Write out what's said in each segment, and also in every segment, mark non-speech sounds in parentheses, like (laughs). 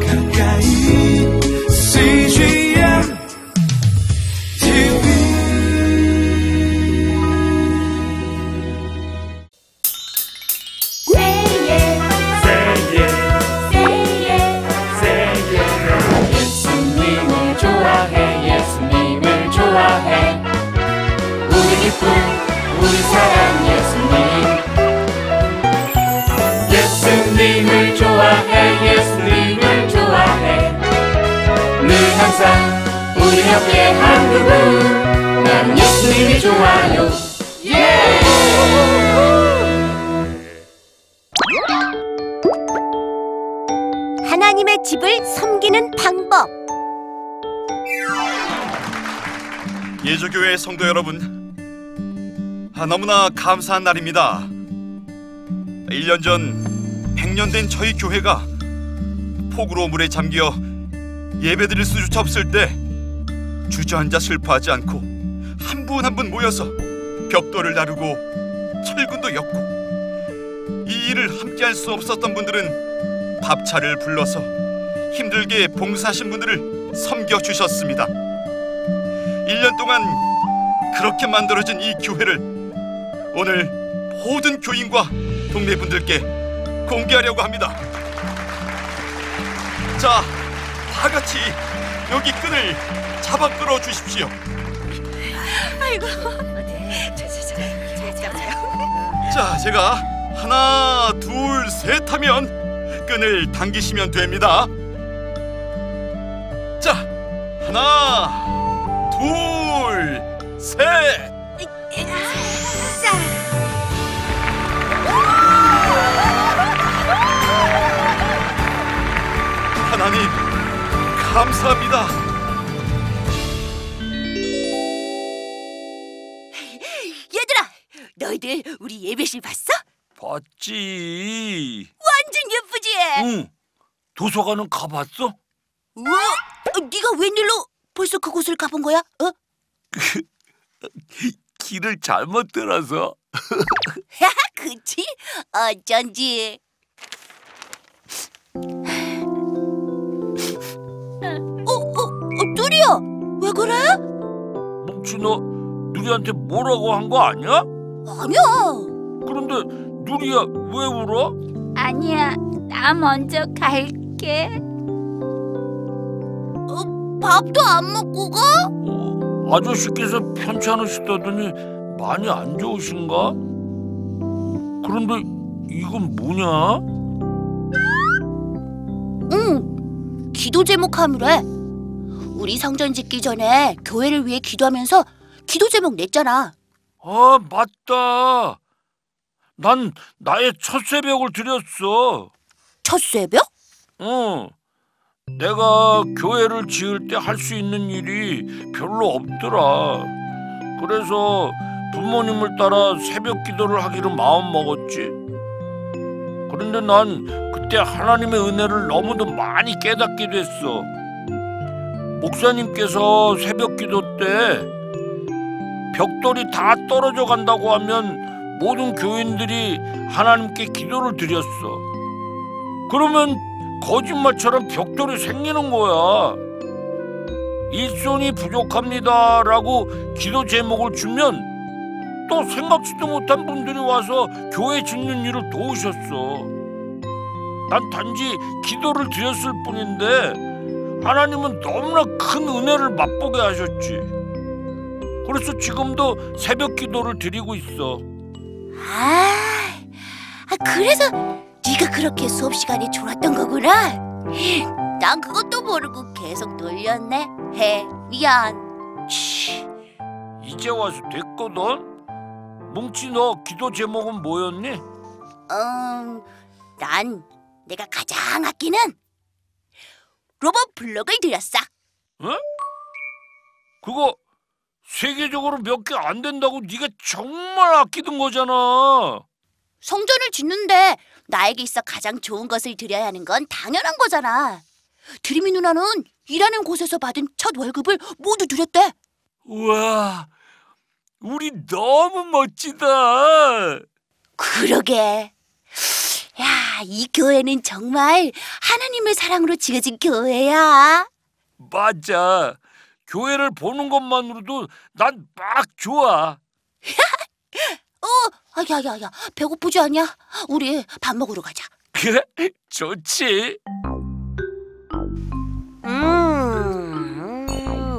가까이 CGM TV. 예수님을 좋아해. 예수님 항상 우리 옆에 한 그분 나는 예수님이 좋아요 예! 하나님의 집을 섬기는 방법. 예조교회 성도 여러분, 아, 너무나 감사한 날입니다. 1년 전 100년 된 저희 교회가 폭우로 물에 잠겨 예배드릴 수조차 없을 때 주저앉아 슬퍼하지 않고 한분 한 분 모여서 벽돌을 나르고 철근도 엮고 이 일을 함께할 수 없었던 분들은 밥차를 불러서 힘들게 봉사하신 분들을 섬겨 주셨습니다. 1년 동안 그렇게 만들어진 이 교회를 오늘 모든 교인과 동네 분들께 공개하려고 합니다. 자, 다 같이 여기 끈을 잡아 끌어 주십시오. 자, 제가 하나, 둘, 셋 하면 끈을 당기시면 됩니다. 자, 하나, 둘, 셋. 감사합니다. 얘들아, 너희들 우리 예배실 봤어? 봤지. 완전 예쁘지? 응. 도서관은 가봤어? 우와, 어, 네가 웬일로 벌써 그곳을 가본 거야? 어? (laughs) 길을 잘못 들어서. (laughs) (laughs) 그치? 어쩐지. 그래? 뭉치 너 누리한테 뭐라고 한 거 아니야? 아니야. 그런데 누리야 왜 울어? 아니야, 나 먼저 갈게. 어, 밥도 안 먹고 가? 어, 아저씨께서 편찮으시다더니 많이 안 좋으신가? 그런데 이건 뭐냐? 응, 기도 제목 하무래. 우리 성전 짓기 전에 교회를 위해 기도하면서 기도 제목 냈잖아. 아 맞다. 난 나의 첫 새벽을 드렸어. 첫 새벽? 어. 내가 교회를 지을 때 할 수 있는 일이 별로 없더라. 그래서 부모님을 따라 새벽 기도를 하기로 마음 먹었지. 그런데 난 그때 하나님의 은혜를 너무도 많이 깨닫게 됐어. 목사님께서 새벽 기도 때 벽돌이 다 떨어져 간다고 하면 모든 교인들이 하나님께 기도를 드렸어. 그러면 거짓말처럼 벽돌이 생기는 거야. 일손이 부족합니다라고 기도 제목을 주면 또 생각지도 못한 분들이 와서 교회 짓는 일을 도우셨어. 난 단지 기도를 드렸을 뿐인데 하나님은 너무나 큰 은혜를 맛보게 하셨지. 그래서 지금도 새벽 기도를 드리고 있어. 아, 아, 그래서 네가 그렇게 수업 시간이 좋았던 거구나. 난 그것도 모르고 계속 놀렸네. 해, 미안. 치, 이제 와서 됐거든. 뭉치 너 기도 제목은 뭐였니? 음, 난 내가 가장 아끼는 로봇 블록을 드렸어. 그거 세계적으로 몇 개 안 된다고 네가 정말 아끼던 거잖아. 성전을 짓는데 나에게 있어 가장 좋은 것을 드려야 하는 건 당연한 거잖아. 드림이 누나는 일하는 곳에서 받은 첫 월급을 모두 드렸대. 우와, 우리 너무 멋지다. 그러게. 야, 이 교회는 정말 하나님의 사랑으로 지어진 교회야. 맞아. 교회를 보는 것만으로도 난 막 좋아. (laughs) 어, 아, 야, 야, 야, 배고프지 않냐? 우리 밥 먹으러 가자. 좋지.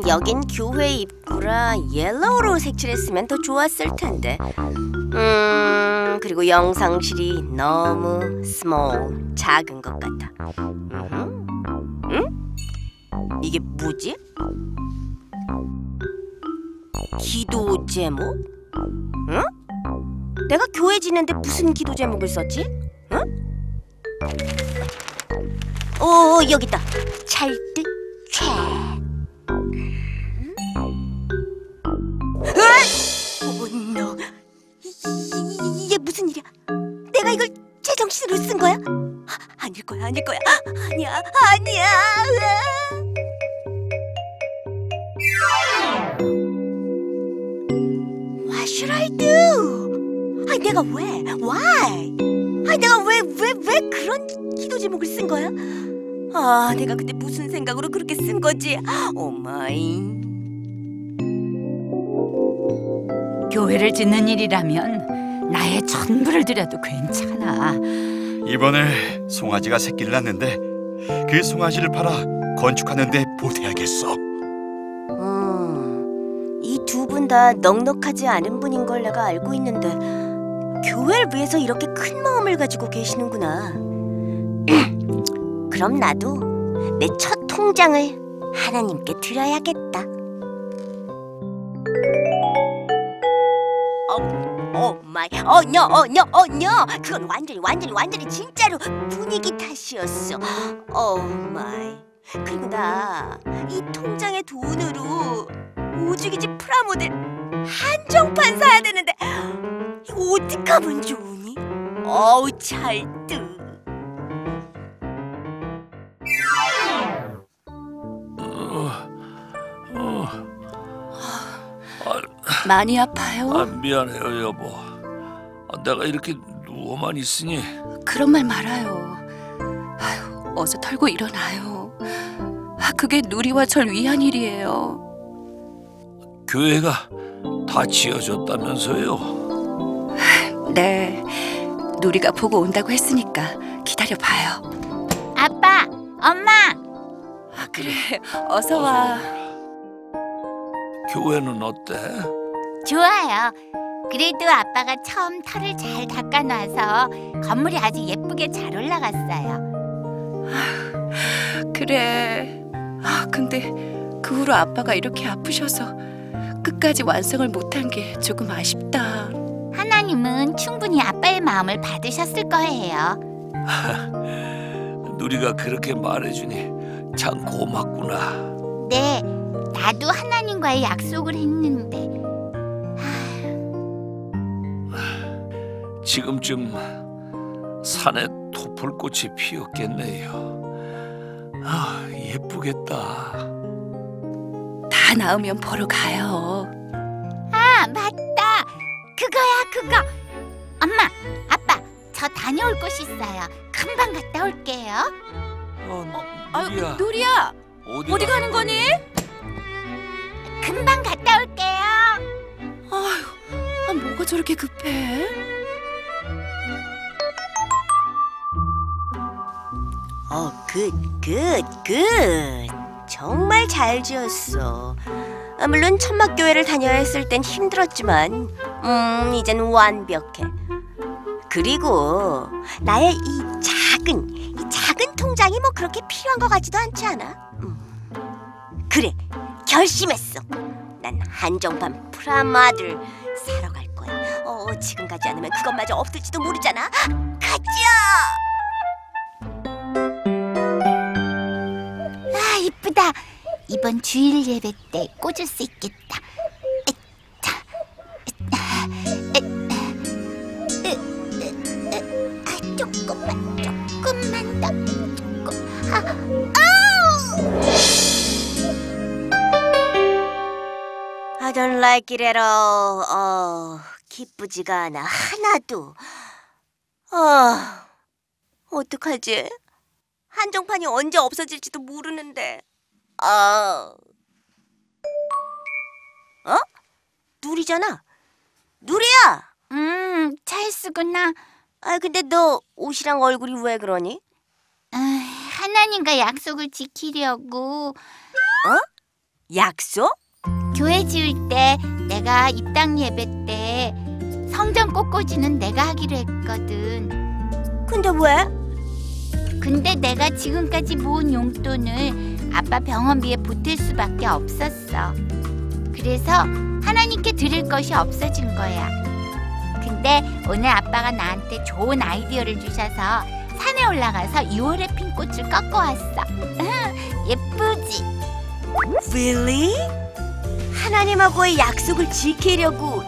여긴 교회 입구라 yellow로 색칠했으면 더 좋았을 텐데. 음, 그리고 영상실이 너무 small, 작은 것 같아. 응? 이게 뭐지? 기도 제목? 응? 내가 교회 짓는데 무슨 기도 제목을 썼지? 응? 오 여기 있다. 찰뜨 최. 오 노. 이게 무슨 일이야? 내가 이걸 제정신으로 쓴 거야? 아, 아닐 거야, 아닐 거야. 아니야, 아니야. What should I do? 아, 내가 왜? Why? 아, 내가 왜, 왜, 왜 그런 기도 제목을 쓴 거야? 아, 내가 그때 무슨 생각으로 그렇게 쓴 거지? oh my. 교회를 짓는 일이라면 나의 전부를 들여도 괜찮아. 이번에 송아지가 새끼를 낳는데 그 송아지를 팔아 건축하는데 보태야겠어. 음, 이 두 분 다 넉넉하지 않은 분인 걸 내가 알고 있는데 교회를 위해서 이렇게 큰 마음을 가지고 계시는구나. (clears throat) (clears throat) 그럼 나도 내 첫 통장을 하나님께 드려야겠다. 어, oh my, 아녀, 아녀, 아녀. 그건 완전히, 완전히, 완전히 진짜로 분위기 탓이었어. oh my. 그리고 나 이 통장의 돈으로 오죽이지 프라모델 한정판 사야 되는데 이거 어떡하면 좋으니? 어우 찰뜨 어, 많이 아파요? 아, 미안해요, 여보. 아, 내가 이렇게 누워만 있으니 그런 말 말아요. 아유, 어서 털고 일어나요. 아, 그게 누리와 절 위한 일이에요. 교회가 다 지어졌다면서요. 네, 누리가 보고 온다고 했으니까 기다려 봐요. 아빠, 엄마, 아, 그래, 어서 와. 교회는 어때? 좋아요. 그래도 아빠가 처음 털을 잘 닦아놔서 건물이 아주 예쁘게 잘 올라갔어요. 그래. 아, 근데 그 후로 아빠가 이렇게 아프셔서 끝까지 완성을 못한 게 조금 아쉽다. 하나님은 충분히 아빠의 마음을 받으셨을 거예요. (laughs) 누리가 그렇게 말해주니 참 고맙구나. 네, 나도 하나님과의 약속을 했는데 지금쯤 산에 토플꽃이 피었겠네요. 아, 예쁘겠다. 다 나으면 보러 가요. 아 맞다 그거야 그거 엄마 저 다녀올 곳이 있어요 금방 갔다 올게요 어, 누리야, 누리야, 어디, 가는 거니? 금방 갔다 올게요 아휴, 아, 뭐가 저렇게 급해? 어, good, good, good. 정말 잘 지었어. 아, 물론 천막교회를 다녀야 했을 땐 힘들었지만, 음, 이젠 완벽해. 그리고 나의 이 작은, 이 작은 통장이 뭐 그렇게 필요한 것 같지도 않지 않아? 음. 그래, 결심했어. 난 한정판 프라마들 사러 갈 거야. 어, 지금 가지 않으면 그것마저 없을지도 모르잖아. 가자! 아 이쁘다 이번 주일 예배 때 꽂을 수 있겠다 조금만 조금만 더 조금 아, 아우! I don't like it at all. 어, 기쁘지가 않아 하나도. 어, 어떡하지? 한정판이 언제 없어질지도 모르는데. 아. 어? 누리잖아. 누리야. 음, 찰스구나. 아 근데 너 옷이랑 얼굴이 왜 그러니? 아, 하나님과 약속을 지키려고 약속? 교회 지을 때 내가 입당 예배 때 성전 꽃꽂이는 내가 하기로 했거든. 근데 왜? 근데 내가 지금까지 모은 용돈을 아빠 병원비에 보탤 수밖에 없었어. 그래서 하나님께 드릴 것이 없어진 거야. 근데 오늘 아빠가 나한테 좋은 아이디어를 주셔서 산에 올라가서 6월에 핀 꽃을 꺾어 왔어. (laughs) 예쁘지? Really? 하나님하고의 약속을 지키려고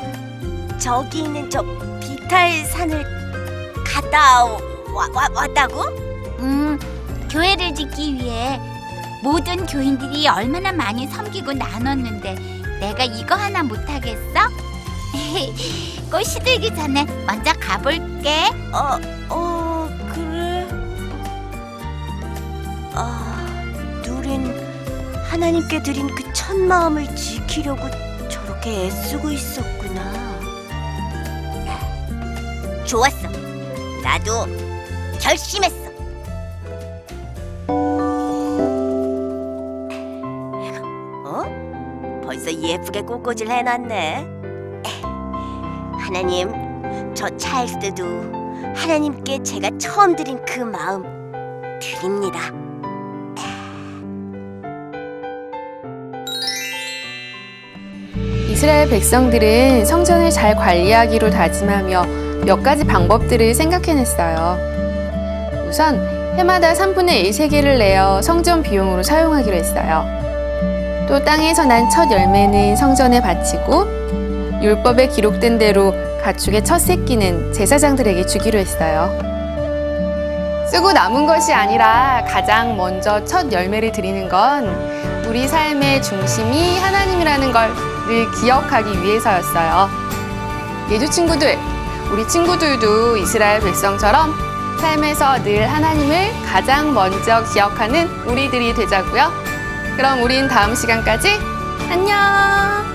저기 있는 저 비탈 산을 갔다 와, 와, 왔다고? 음, 교회를 짓기 위해 모든 교인들이 얼마나 많이 섬기고 나눴는데 내가 이거 하나 못하겠어? (laughs) 꽃 시들기 전에 먼저 가볼게. 어, 어, 그래. 아, 누린 하나님께 드린 그 첫 마음을 지키려고 저렇게 애쓰고 있었구나. 좋았어. 나도 결심했어. 어? 벌써 예쁘게 꽃꽂이를 해놨네. 하나님, 저 찰스도 하나님께 제가 처음 드린 그 마음 드립니다. 이스라엘 백성들은 성전을 잘 관리하기로 다짐하며 몇 가지 방법들을 생각해냈어요. 우선 해마다 3분의 1 세계를 내어 성전 비용으로 사용하기로 했어요. 또 땅에서 난 첫 열매는 성전에 바치고 율법에 기록된 대로 가축의 첫 새끼는 제사장들에게 주기로 했어요. 쓰고 남은 것이 아니라 가장 먼저 첫 열매를 드리는 건 우리 삶의 중심이 하나님이라는 걸 늘 기억하기 위해서였어요. 예주 친구들, 우리 친구들도 이스라엘 백성처럼 삶에서 늘 하나님을 가장 먼저 기억하는 우리들이 되자고요. 그럼 우린 다음 시간까지 안녕!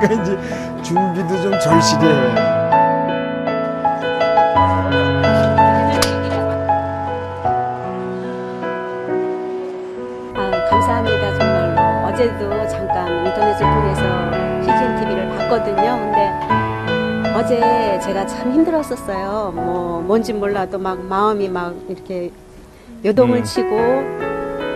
그러니까 이제 준비도 좀 절실해. 아, 감사합니다 정말로 어제도 잠깐 인터넷을 통해서 CGN TV를 봤거든요. 근데 어제 제가 참 힘들었었어요. 뭐 뭔지 몰라도 막 마음이 막 이렇게 요동을 음. 치고